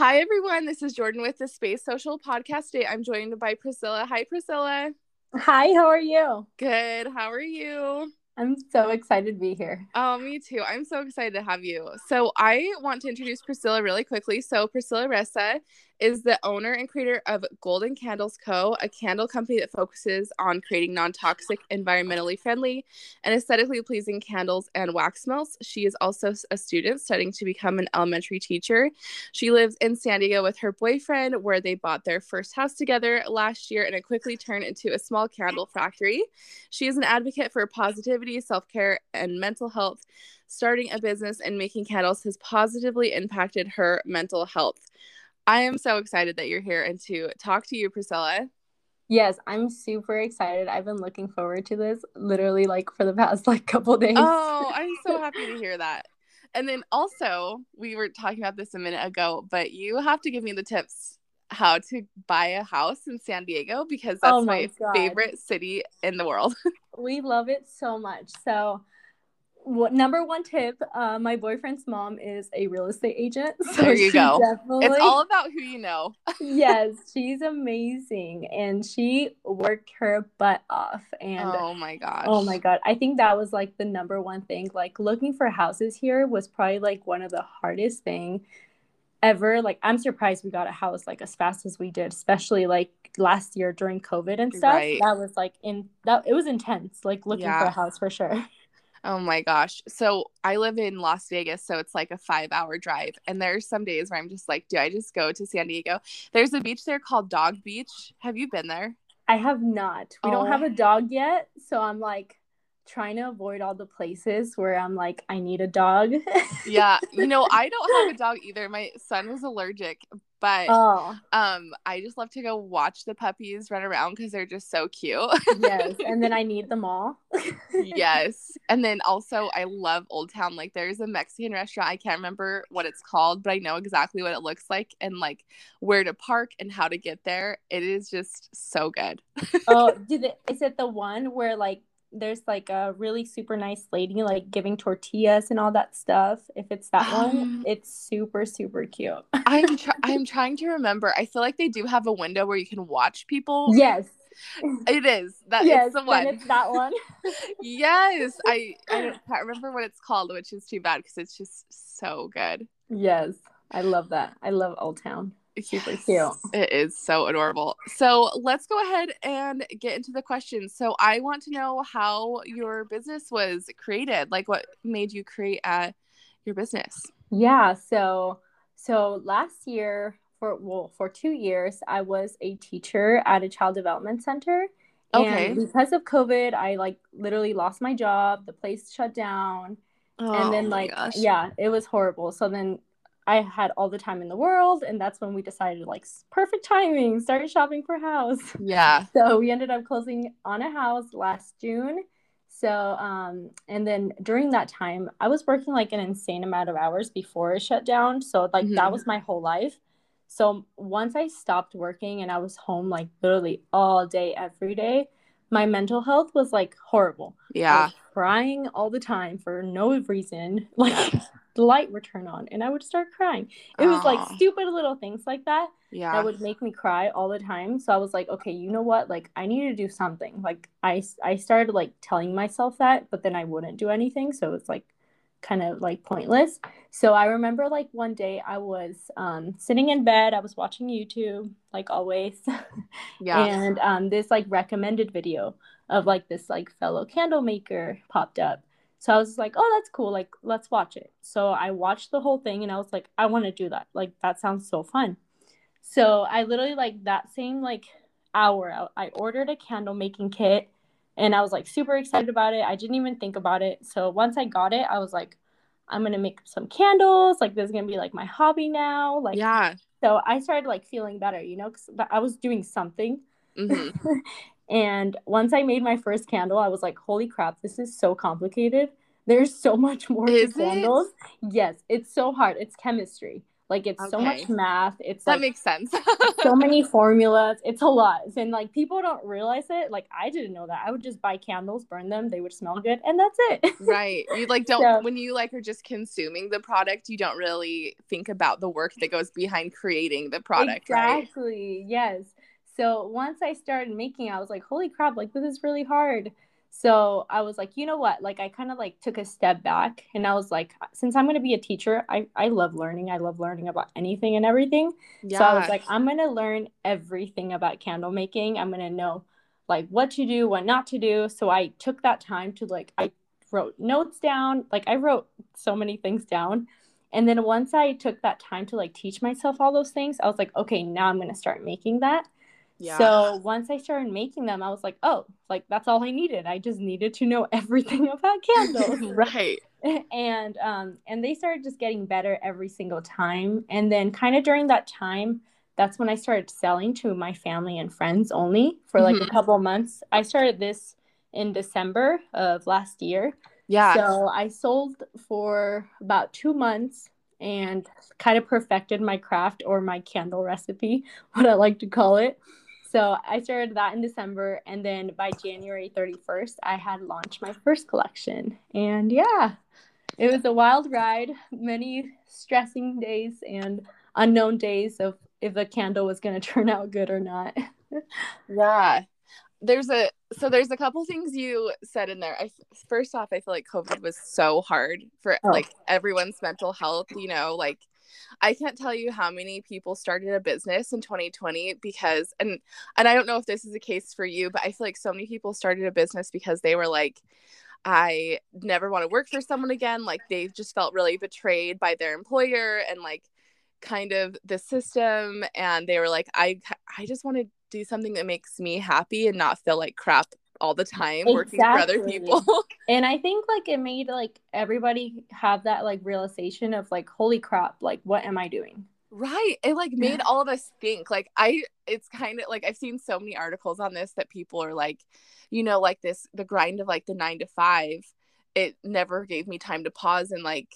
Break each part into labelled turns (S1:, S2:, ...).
S1: Hi, everyone. This is Jordan with the Space Social Podcast Day. I'm joined by Priscilla. Hi, Priscilla.
S2: Hi, how are you?
S1: Good. How are you?
S2: I'm so excited to be here.
S1: Oh, me too. I'm so excited to have you. So, I want to introduce Priscilla really quickly. So, Priscilla Reza is the owner and creator of Golden Candles Co., a candle company that focuses on creating non toxic, environmentally friendly, and aesthetically pleasing candles and wax melts. She is also a student studying to become an elementary teacher. She lives in San Diego with her boyfriend, where they bought their first house together last year, and it quickly turned into a small candle factory. She is an advocate for positivity, self care, and mental health. Starting a business and making candles has positively impacted her mental health. I am so excited that you're here and to talk to you, Priscilla.
S2: Yes, I'm super excited. I've been looking forward to this literally like for the past like couple days.
S1: Oh, I'm so happy to hear that. And then also, we were talking about this a minute ago, but you have to give me the tips how to buy a house in San Diego because oh that's oh my, my favorite city in the world.
S2: we love it so much. So, what number one tip uh, my boyfriend's mom is a real estate agent
S1: so there you go. It's all about who you know.
S2: Yes she's amazing and she worked her butt off and
S1: oh my god,
S2: oh my god i think that was like the number one thing like looking for houses here was probably like one of the hardest thing ever. Like i'm surprised we got a house like as fast as we did especially like last year during covid and stuff. Right. that was like in that it was intense like looking yeah. for a house for sure
S1: Oh my gosh. So I live in Las Vegas, so it's like a five hour drive. And there's some days where I'm just like, do I just go to San Diego? There's a beach there called Dog Beach. Have you been there?
S2: I have not. We oh. don't have oh. a dog yet. So I'm like trying to avoid all the places where I'm like, I need a dog.
S1: yeah. You know, I don't have a dog either. My son was allergic, but oh. um, I just love to go watch the puppies run around because they're just so cute.
S2: yes, and then I need them all.
S1: yes, and then also I love Old Town. Like there's a Mexican restaurant. I can't remember what it's called, but I know exactly what it looks like and like where to park and how to get there. It is just so good.
S2: oh, did it? Is it the one where like there's like a really super nice lady like giving tortillas and all that stuff. If it's that one, it's super super cute.
S1: I'm tr- I'm trying to remember. I feel like they do have a window where you can watch people.
S2: Yes.
S1: It is that yes, the one.
S2: It's that one.
S1: yes, I I can't remember what it's called, which is too bad because it's just so good.
S2: Yes, I love that. I love Old Town super yes, cute.
S1: It is so adorable. So let's go ahead and get into the questions. So I want to know how your business was created. Like what made you create uh, your business?
S2: Yeah. So so last year for well for two years I was a teacher at a child development center. Okay. And because of COVID, I like literally lost my job. The place shut down. Oh, and then like yeah, it was horrible. So then I had all the time in the world, and that's when we decided like perfect timing, started shopping for a house.
S1: Yeah.
S2: So we ended up closing on a house last June. So um, and then during that time, I was working like an insane amount of hours before it shut down. So like mm-hmm. that was my whole life. So once I stopped working and I was home like literally all day every day, my mental health was like horrible.
S1: Yeah.
S2: crying all the time for no reason. Like the light would turn on and I would start crying. It was like stupid little things like that
S1: yeah.
S2: that would make me cry all the time. So I was like, okay, you know what? Like I need to do something. Like I I started like telling myself that, but then I wouldn't do anything. So it's like kind of like pointless. So I remember like one day I was um, sitting in bed, I was watching YouTube like always.
S1: yeah.
S2: and um, this like recommended video of like this like fellow candle maker popped up. So I was like, oh, that's cool. Like, let's watch it. So I watched the whole thing and I was like, I want to do that. Like, that sounds so fun. So I literally, like, that same, like, hour, I ordered a candle making kit and I was like super excited about it. I didn't even think about it. So once I got it, I was like, I'm going to make some candles. Like, this is going to be like my hobby now. Like,
S1: yeah.
S2: So I started like feeling better, you know, because I was doing something. Mm-hmm. And once I made my first candle, I was like, holy crap, this is so complicated. There's so much more is to candles. Yes, it's so hard. It's chemistry. Like it's okay. so much math. It's
S1: that
S2: like,
S1: makes sense.
S2: so many formulas. It's a lot. And like people don't realize it. Like I didn't know that. I would just buy candles, burn them, they would smell good, and that's it.
S1: right. You like don't so, when you like are just consuming the product, you don't really think about the work that goes behind creating the product.
S2: Exactly.
S1: Right?
S2: Yes. So once I started making, I was like, holy crap, like this is really hard. So I was like, you know what? Like I kind of like took a step back and I was like, since I'm gonna be a teacher, I, I love learning. I love learning about anything and everything. Yeah. So I was like, I'm gonna learn everything about candle making. I'm gonna know like what to do, what not to do. So I took that time to like I wrote notes down. Like I wrote so many things down. And then once I took that time to like teach myself all those things, I was like, okay, now I'm gonna start making that. Yeah. So once I started making them, I was like, oh, like that's all I needed. I just needed to know everything about candles.
S1: right.
S2: And um and they started just getting better every single time. And then kind of during that time, that's when I started selling to my family and friends only for like mm-hmm. a couple months. I started this in December of last year.
S1: Yeah.
S2: So I sold for about 2 months and kind of perfected my craft or my candle recipe, what I like to call it. So I started that in December, and then by January 31st, I had launched my first collection. And yeah, it was a wild ride, many stressing days and unknown days of if a candle was going to turn out good or not.
S1: yeah. There's a so there's a couple things you said in there. I first off, I feel like COVID was so hard for oh. like everyone's mental health, you know, like I can't tell you how many people started a business in 2020 because and and I don't know if this is the case for you, but I feel like so many people started a business because they were like I never want to work for someone again, like they just felt really betrayed by their employer and like kind of the system. And they were like I I just want to do something that makes me happy and not feel like crap all the time exactly. working for other people.
S2: and I think like it made like everybody have that like realization of like, holy crap, like what am I doing?
S1: Right. It like made all of us think. Like I it's kind of like I've seen so many articles on this that people are like, you know, like this the grind of like the nine to five, it never gave me time to pause and like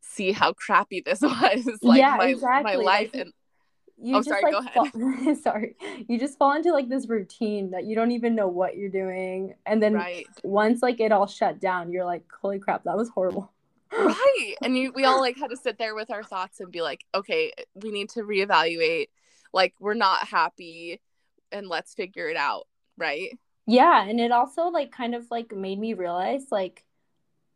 S1: see how crappy this was. like yeah, my exactly. my life like, and
S2: you oh, just sorry, like go ahead. Fall, sorry. You just fall into like this routine that you don't even know what you're doing. And then right. once like it all shut down, you're like, holy crap, that was horrible.
S1: right. And you, we all like had to sit there with our thoughts and be like, okay, we need to reevaluate. Like, we're not happy and let's figure it out. Right.
S2: Yeah. And it also like kind of like made me realize like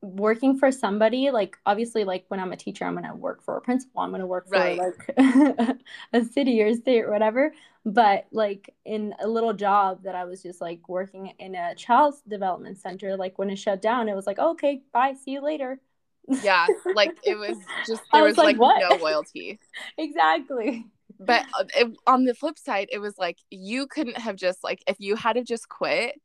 S2: working for somebody like obviously like when i'm a teacher i'm going to work for a principal i'm going to work for right. like a city or state or whatever. But like in a little job that i was just like working in a child development center like when it shut down it was like oh, okay bye see you later.
S1: Yeah like it was just there was, was, like, like no loyalty.
S2: Exactly.
S1: But uh, it, on the flip side it was like you couldn't have just like if you had to just quit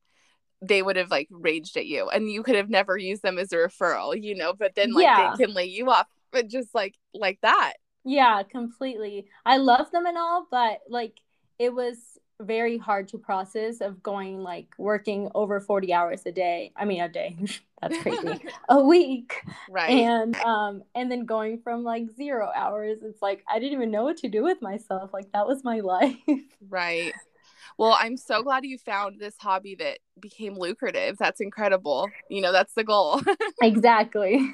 S1: they would have like raged at you and you could have never used them as a referral, you know, but then like yeah. they can lay you off but just like like that.
S2: Yeah, completely. I love them and all, but like it was very hard to process of going like working over 40 hours a day. I mean a day. That's crazy. a week.
S1: Right.
S2: And um and then going from like 0 hours it's like I didn't even know what to do with myself. Like that was my life.
S1: Right. Well, I'm so glad you found this hobby that became lucrative. That's incredible. You know, that's the goal.
S2: exactly.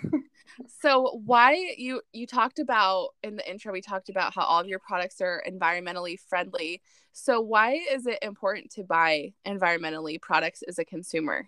S1: so, why you you talked about in the intro we talked about how all of your products are environmentally friendly. So, why is it important to buy environmentally products as a consumer?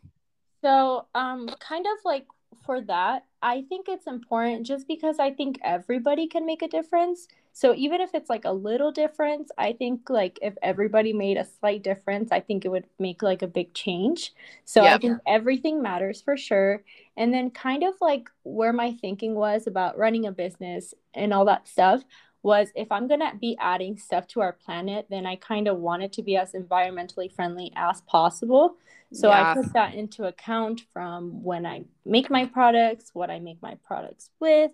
S2: So, um kind of like for that, I think it's important just because I think everybody can make a difference. So even if it's like a little difference, I think like if everybody made a slight difference, I think it would make like a big change. So. I think everything matters for sure. And then kind of like where my thinking was about running a business and all that stuff was if I'm going to be adding stuff to our planet, then I kind of want it to be as environmentally friendly as possible. So yeah. I put that into account from when I make my products, what I make my products with,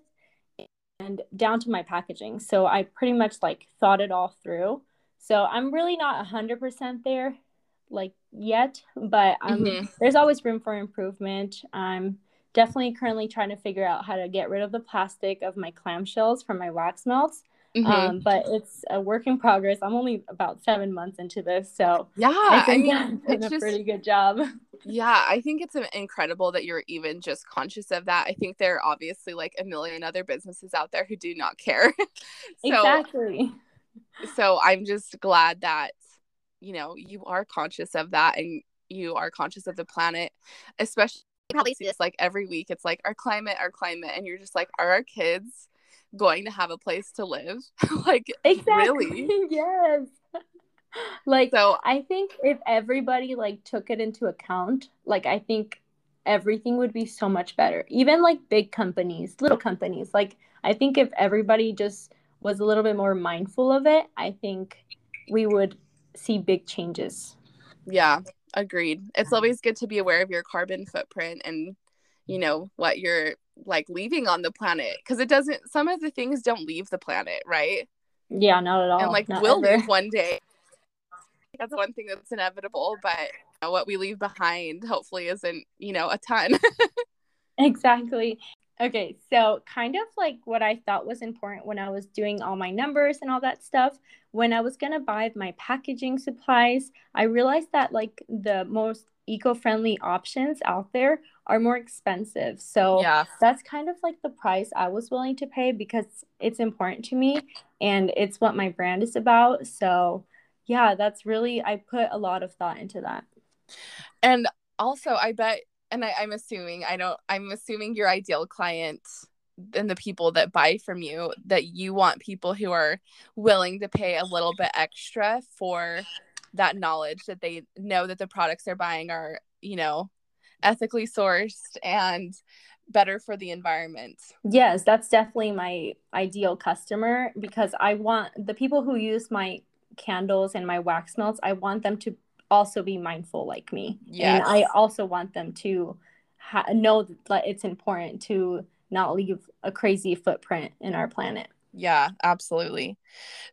S2: and down to my packaging. So I pretty much like thought it all through. So I'm really not 100% there like yet, but um, mm-hmm. there's always room for improvement. I'm definitely currently trying to figure out how to get rid of the plastic of my clamshells from my wax melts. Mm-hmm. Um, but it's a work in progress. I'm only about seven months into this, so
S1: yeah, I, I mean,
S2: it's a just, pretty good job.
S1: Yeah, I think it's incredible that you're even just conscious of that. I think there are obviously like a million other businesses out there who do not care.
S2: so, exactly.
S1: So I'm just glad that you know you are conscious of that and you are conscious of the planet, especially probably see this like every week. It's like our climate, our climate, and you're just like, are our kids going to have a place to live? like, exactly. really?
S2: yes. like, so I think if everybody like took it into account, like, I think everything would be so much better. Even like big companies, little companies. Like, I think if everybody just was a little bit more mindful of it, I think we would see big changes.
S1: Yeah, agreed. It's always good to be aware of your carbon footprint and you know what you're like leaving on the planet because it doesn't some of the things don't leave the planet, right?
S2: Yeah, not at all.
S1: And like
S2: not
S1: we'll ever. leave one day. That's one thing that's inevitable, but you know, what we leave behind hopefully isn't, you know, a ton.
S2: exactly. Okay, so kind of like what I thought was important when I was doing all my numbers and all that stuff, when I was going to buy my packaging supplies, I realized that like the most eco-friendly options out there are more expensive. So yeah. that's kind of like the price I was willing to pay because it's important to me and it's what my brand is about. So yeah, that's really I put a lot of thought into that.
S1: And also I bet and I, I'm assuming I don't I'm assuming your ideal client and the people that buy from you that you want people who are willing to pay a little bit extra for that knowledge that they know that the products they're buying are you know ethically sourced and better for the environment
S2: yes that's definitely my ideal customer because i want the people who use my candles and my wax melts i want them to also be mindful like me. Yes. And I also want them to ha- know that it's important to not leave a crazy footprint in our planet.
S1: Yeah, absolutely.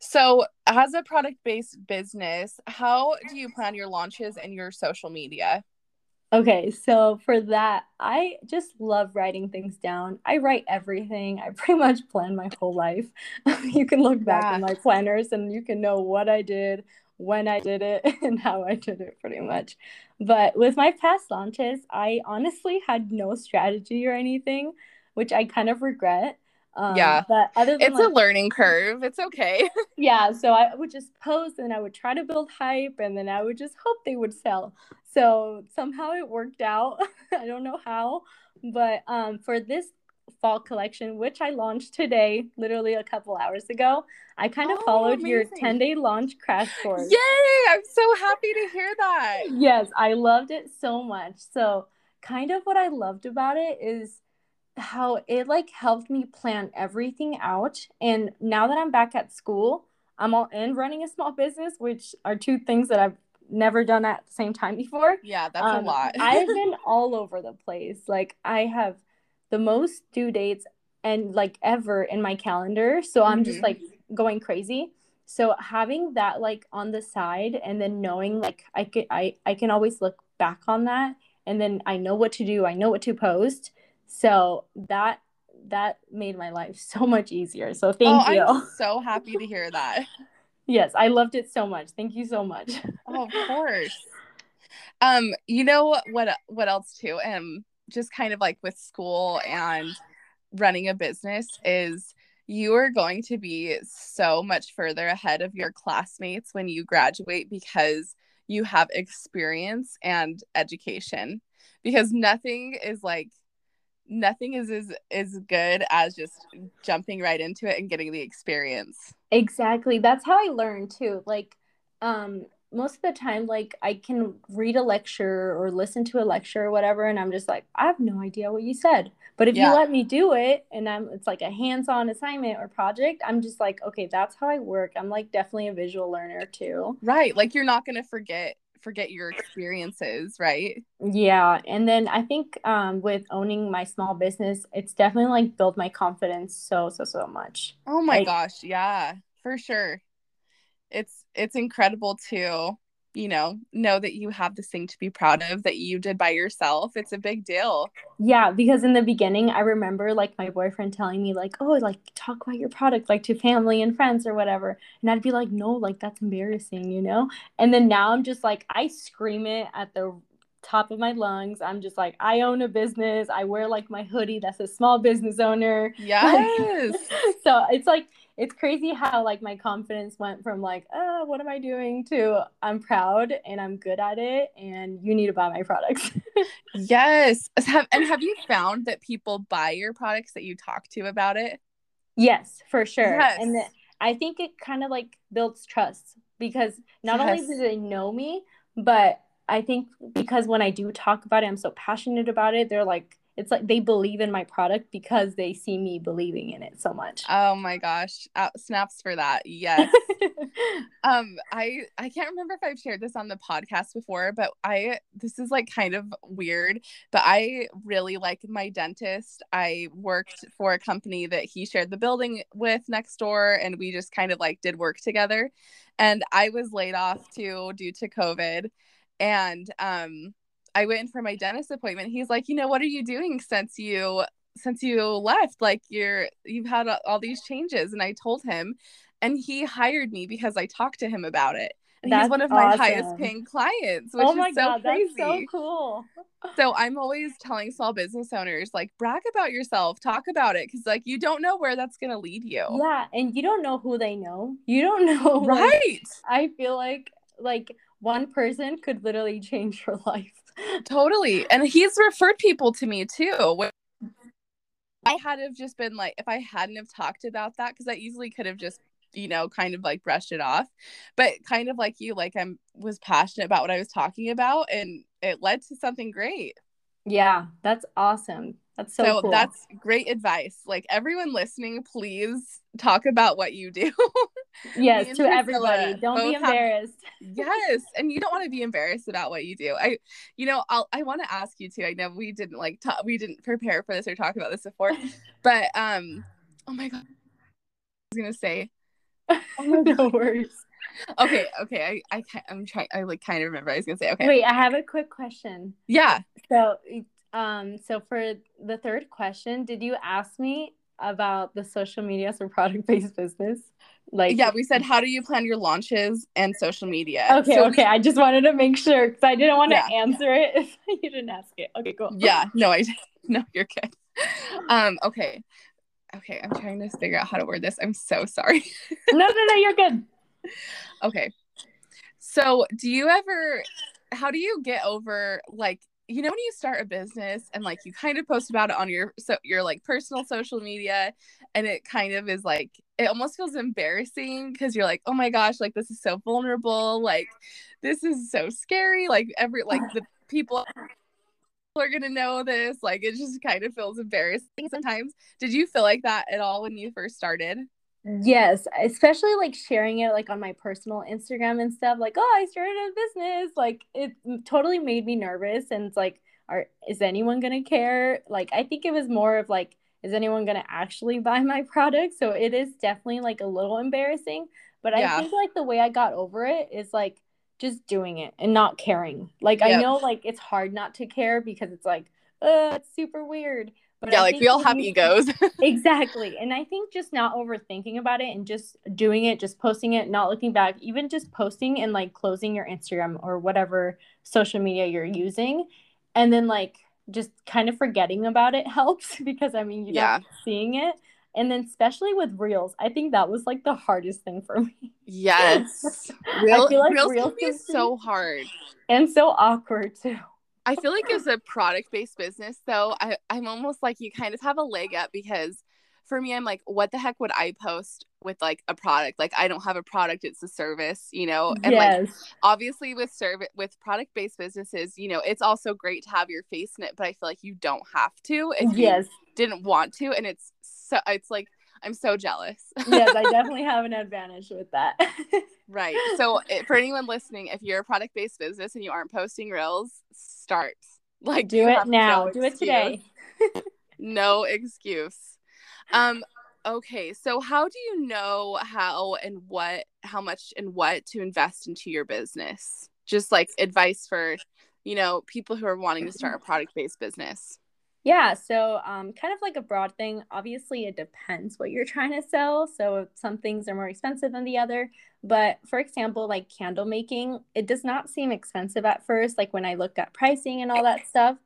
S1: So, as a product based business, how do you plan your launches and your social media?
S2: Okay, so for that, I just love writing things down. I write everything. I pretty much plan my whole life. you can look back yeah. in my planners and you can know what I did, when I did it and how I did it pretty much. But with my past launches, I honestly had no strategy or anything, which I kind of regret.
S1: Um, yeah, but other than it's like, a learning curve. It's okay.
S2: yeah, so I would just post and I would try to build hype, and then I would just hope they would sell. So somehow it worked out. I don't know how, but um, for this fall collection, which I launched today, literally a couple hours ago. I kind of oh, followed amazing. your 10 day launch crash course.
S1: Yay! I'm so happy to hear that.
S2: Yes, I loved it so much. So, kind of what I loved about it is how it like helped me plan everything out. And now that I'm back at school, I'm all in running a small business, which are two things that I've never done at the same time before.
S1: Yeah, that's um, a lot.
S2: I've been all over the place. Like I have the most due dates and like ever in my calendar. So mm-hmm. I'm just mm-hmm. like going crazy. So having that like on the side and then knowing like I could I, I can always look back on that and then I know what to do. I know what to post. So that that made my life so much easier. So thank oh, you.
S1: I'm so happy to hear that.
S2: yes, I loved it so much. Thank you so much.
S1: oh, of course. Um, you know what what else too? Um just kind of like with school and running a business is you are going to be so much further ahead of your classmates when you graduate because you have experience and education because nothing is like nothing is as is good as just jumping right into it and getting the experience.
S2: Exactly. That's how i learned too. Like um most of the time like i can read a lecture or listen to a lecture or whatever and i'm just like i have no idea what you said. But if yeah. you let me do it and i'm it's like a hands-on assignment or project i'm just like okay that's how i work. I'm like definitely a visual learner too.
S1: Right. Like you're not going to forget forget your experiences right?
S2: Yeah and then i think um, with owning my small business it's definitely like built my confidence so so so much.
S1: Oh my
S2: like,
S1: gosh yeah for sure. It's it's incredible to you know, know that you have this thing to be proud of that you did by yourself. It's a big deal.
S2: Yeah, because in the beginning, I remember like my boyfriend telling me, like, oh, like talk about your product, like to family and friends or whatever. And I'd be like, no, like that's embarrassing, you know? And then now I'm just like, I scream it at the top of my lungs. I'm just like, I own a business. I wear like my hoodie that's a small business owner.
S1: Yes.
S2: so it's like, it's crazy how like my confidence went from like, oh, what am I doing to I'm proud and I'm good at it and you need to buy my products.
S1: yes. Have, and have you found that people buy your products that you talk to about it?
S2: Yes, for sure. Yes. And I think it kind of like builds trust because not yes. only do they know me, but I think because when I do talk about it, I'm so passionate about it. They're like, it's like they believe in my product because they see me believing in it so much.
S1: Oh my gosh, uh, snaps for that. Yes. um, I I can't remember if I've shared this on the podcast before, but I this is like kind of weird, but I really like my dentist. I worked for a company that he shared the building with next door, and we just kind of like did work together. And I was laid off too due to COVID and um I went in for my dentist appointment. He's like, you know, what are you doing since you since you left? Like you're you've had all these changes. And I told him, and he hired me because I talked to him about it. And that's he's one of my awesome. highest paying clients, which oh my is so God, crazy.
S2: That's so cool.
S1: so I'm always telling small business owners, like, brag about yourself, talk about it, because like you don't know where that's gonna lead you.
S2: Yeah, and you don't know who they know. You don't know.
S1: Right.
S2: Like, I feel like like one person could literally change your life.
S1: Totally. And he's referred people to me too. I had have just been like, if I hadn't have talked about that, because I easily could have just, you know, kind of like brushed it off. But kind of like you, like I'm was passionate about what I was talking about and it led to something great.
S2: Yeah, that's awesome. That's so, so cool.
S1: that's great advice. Like everyone listening, please talk about what you do.
S2: yes, to everybody. Don't be embarrassed.
S1: Have, yes, and you don't want to be embarrassed about what you do. I, you know, I'll I want to ask you too. I know we didn't like talk, we didn't prepare for this or talk about this before, but um, oh my god, I was gonna say.
S2: no worries.
S1: Okay, okay. I, I I'm trying. I like kind of remember. I was gonna say. Okay.
S2: Wait, I have a quick question.
S1: Yeah.
S2: So um, so for the third question, did you ask me about the social media for product based business?
S1: Like yeah, we said how do you plan your launches and social media?
S2: Okay, so okay. We... I just wanted to make sure because I didn't want yeah. to answer it if you didn't ask it. Okay, cool.
S1: Yeah, no, I no, you're good. Um, okay. Okay, I'm trying to figure out how to word this. I'm so sorry.
S2: no, no, no, you're good.
S1: Okay. So, do you ever how do you get over like you know when you start a business and like you kind of post about it on your so your like personal social media and it kind of is like it almost feels embarrassing because you're like oh my gosh like this is so vulnerable like this is so scary like every like the people are gonna know this like it just kind of feels embarrassing sometimes. Did you feel like that at all when you first started
S2: Yes, especially like sharing it like on my personal Instagram and stuff. Like, oh, I started a business. Like, it totally made me nervous. And it's like, are is anyone gonna care? Like, I think it was more of like, is anyone gonna actually buy my product? So it is definitely like a little embarrassing. But yeah. I think like the way I got over it is like just doing it and not caring. Like, yep. I know like it's hard not to care because it's like, uh, it's super weird.
S1: But yeah, I like we all have egos.
S2: exactly. And I think just not overthinking about it and just doing it, just posting it, not looking back, even just posting and like closing your Instagram or whatever social media you're using. And then like just kind of forgetting about it helps because I mean, you're yeah. seeing it. And then especially with reels, I think that was like the hardest thing for me.
S1: Yes. Real, I feel like reels, reels can be so hard.
S2: And so awkward too.
S1: I feel like as a product based business, though, I, I'm almost like you kind of have a leg up because for me, I'm like, what the heck would I post with like a product? Like, I don't have a product; it's a service, you know. And yes. like, obviously, with service with product based businesses, you know, it's also great to have your face in it, but I feel like you don't have to if yes. you didn't want to, and it's so it's like I'm so jealous.
S2: yes, I definitely have an advantage with that.
S1: right. So, for anyone listening, if you're a product based business and you aren't posting reels, start. Like,
S2: do it now. No do it today.
S1: no excuse. Um, okay. So, how do you know how and what, how much and what to invest into your business? just like advice for, you know, people who are wanting to start a product based business.
S2: Yeah, so um, kind of like a broad thing. Obviously, it depends what you're trying to sell. So some things are more expensive than the other. But for example, like candle making, it does not seem expensive at first. Like when I looked at pricing and all that stuff,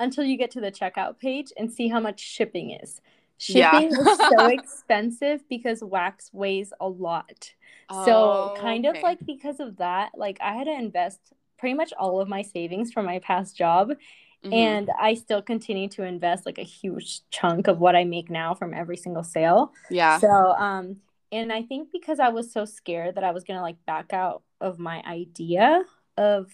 S2: until you get to the checkout page and see how much shipping is. Shipping yeah. is so expensive because wax weighs a lot. Oh, so kind okay. of like because of that, like I had to invest pretty much all of my savings from my past job Mm-hmm. And I still continue to invest like a huge chunk of what I make now from every single sale.
S1: Yeah.
S2: So, um, and I think because I was so scared that I was gonna like back out of my idea of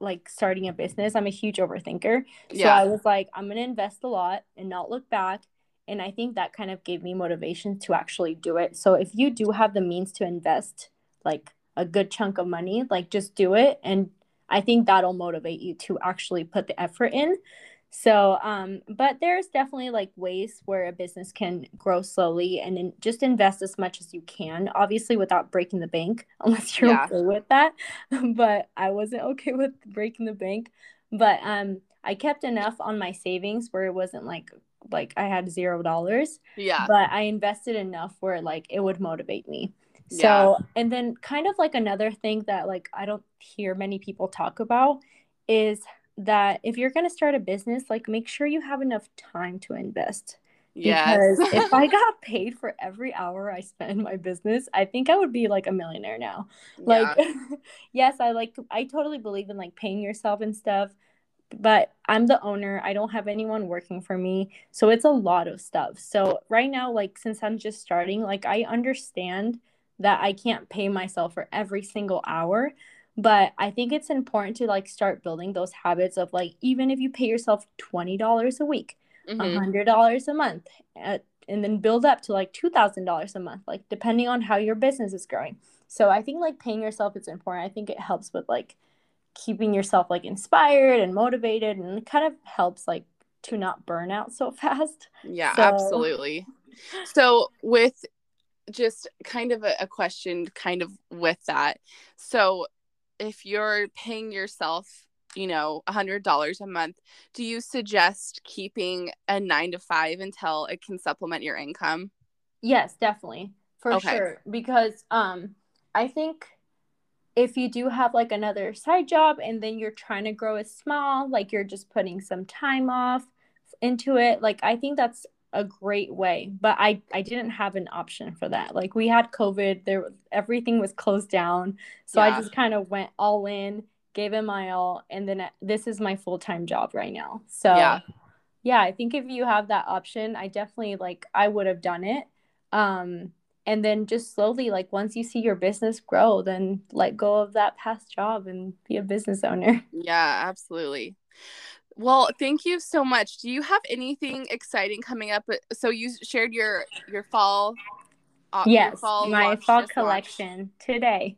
S2: like starting a business, I'm a huge overthinker. So yeah. I was like, I'm gonna invest a lot and not look back. And I think that kind of gave me motivation to actually do it. So if you do have the means to invest like a good chunk of money, like just do it and I think that'll motivate you to actually put the effort in. So, um, but there's definitely like ways where a business can grow slowly and in, just invest as much as you can, obviously without breaking the bank, unless you're yeah. okay with that. but I wasn't okay with breaking the bank. But um, I kept enough on my savings where it wasn't like like I had zero dollars.
S1: Yeah.
S2: But I invested enough where like it would motivate me. So, yeah. and then kind of like another thing that like I don't hear many people talk about is that if you're going to start a business, like make sure you have enough time to invest.
S1: Yes.
S2: Because if I got paid for every hour I spent in my business, I think I would be like a millionaire now. Like, yeah. yes, I like, I totally believe in like paying yourself and stuff, but I'm the owner. I don't have anyone working for me. So it's a lot of stuff. So right now, like, since I'm just starting, like, I understand that I can't pay myself for every single hour. But I think it's important to like start building those habits of like, even if you pay yourself $20 a week, mm-hmm. $100 a month, at, and then build up to like $2,000 a month, like depending on how your business is growing. So I think like paying yourself is important. I think it helps with like keeping yourself like inspired and motivated and it kind of helps like to not burn out so fast.
S1: Yeah, so... absolutely. So with just kind of a, a question kind of with that so if you're paying yourself you know a hundred dollars a month do you suggest keeping a nine to five until it can supplement your income
S2: yes definitely for okay. sure because um i think if you do have like another side job and then you're trying to grow it small like you're just putting some time off into it like i think that's a great way but i i didn't have an option for that. Like we had covid there everything was closed down. So yeah. i just kind of went all in gave it my all and then this is my full-time job right now. So yeah. yeah i think if you have that option i definitely like i would have done it. Um and then just slowly like once you see your business grow then let go of that past job and be a business owner.
S1: Yeah absolutely well, thank you so much. Do you have anything exciting coming up? So you shared your your fall.
S2: Uh, yes, your fall my fall collection today.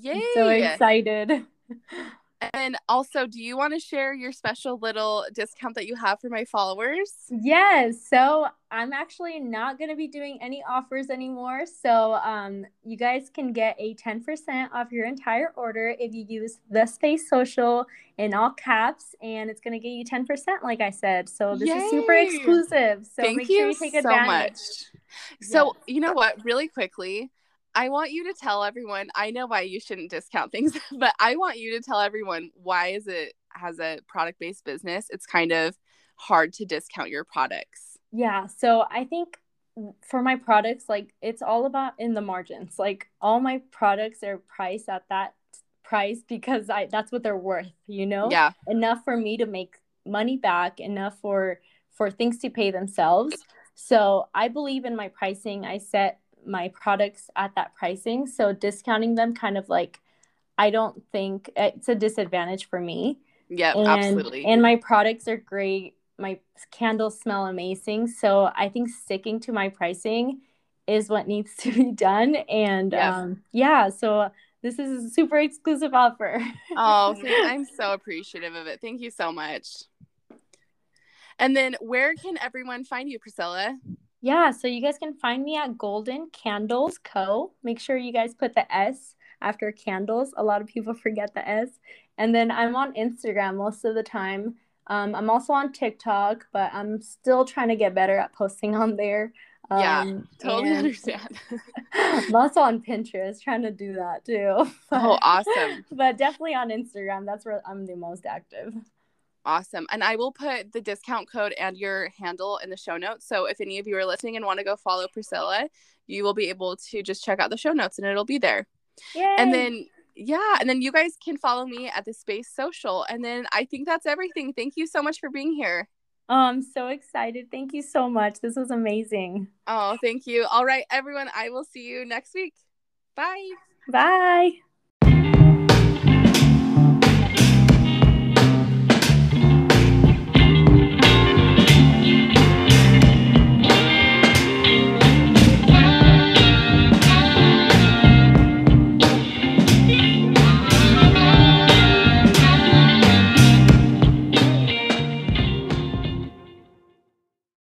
S1: Yay! I'm
S2: so excited.
S1: And also, do you want to share your special little discount that you have for my followers?
S2: Yes. So I'm actually not going to be doing any offers anymore. So um, you guys can get a 10% off your entire order if you use the space social in all caps, and it's going to get you 10%, like I said. So this Yay. is super exclusive. So
S1: Thank make sure you take advantage. So much. So, yes. you know what? Really quickly, I want you to tell everyone. I know why you shouldn't discount things, but I want you to tell everyone why is it has a product based business. It's kind of hard to discount your products.
S2: Yeah, so I think for my products, like it's all about in the margins. Like all my products are priced at that price because I that's what they're worth. You know,
S1: yeah,
S2: enough for me to make money back, enough for for things to pay themselves. So I believe in my pricing. I set my products at that pricing. So discounting them kind of like I don't think it's a disadvantage for me.
S1: Yeah, absolutely.
S2: And my products are great. My candles smell amazing. So I think sticking to my pricing is what needs to be done. And yeah, um, yeah so this is a super exclusive offer.
S1: oh, I'm so appreciative of it. Thank you so much. And then where can everyone find you, Priscilla?
S2: Yeah, so you guys can find me at Golden Candles Co. Make sure you guys put the S after candles. A lot of people forget the S. And then I'm on Instagram most of the time. Um, I'm also on TikTok, but I'm still trying to get better at posting on there. Um,
S1: yeah, totally understand.
S2: I'm also on Pinterest trying to do that too.
S1: But, oh, awesome.
S2: But definitely on Instagram. That's where I'm the most active.
S1: Awesome. And I will put the discount code and your handle in the show notes. So if any of you are listening and want to go follow Priscilla, you will be able to just check out the show notes and it'll be there. Yay. And then yeah, and then you guys can follow me at the Space Social. And then I think that's everything. Thank you so much for being here.
S2: Oh, I'm so excited. Thank you so much. This was amazing.
S1: Oh, thank you. All right, everyone. I will see you next week. Bye.
S2: Bye.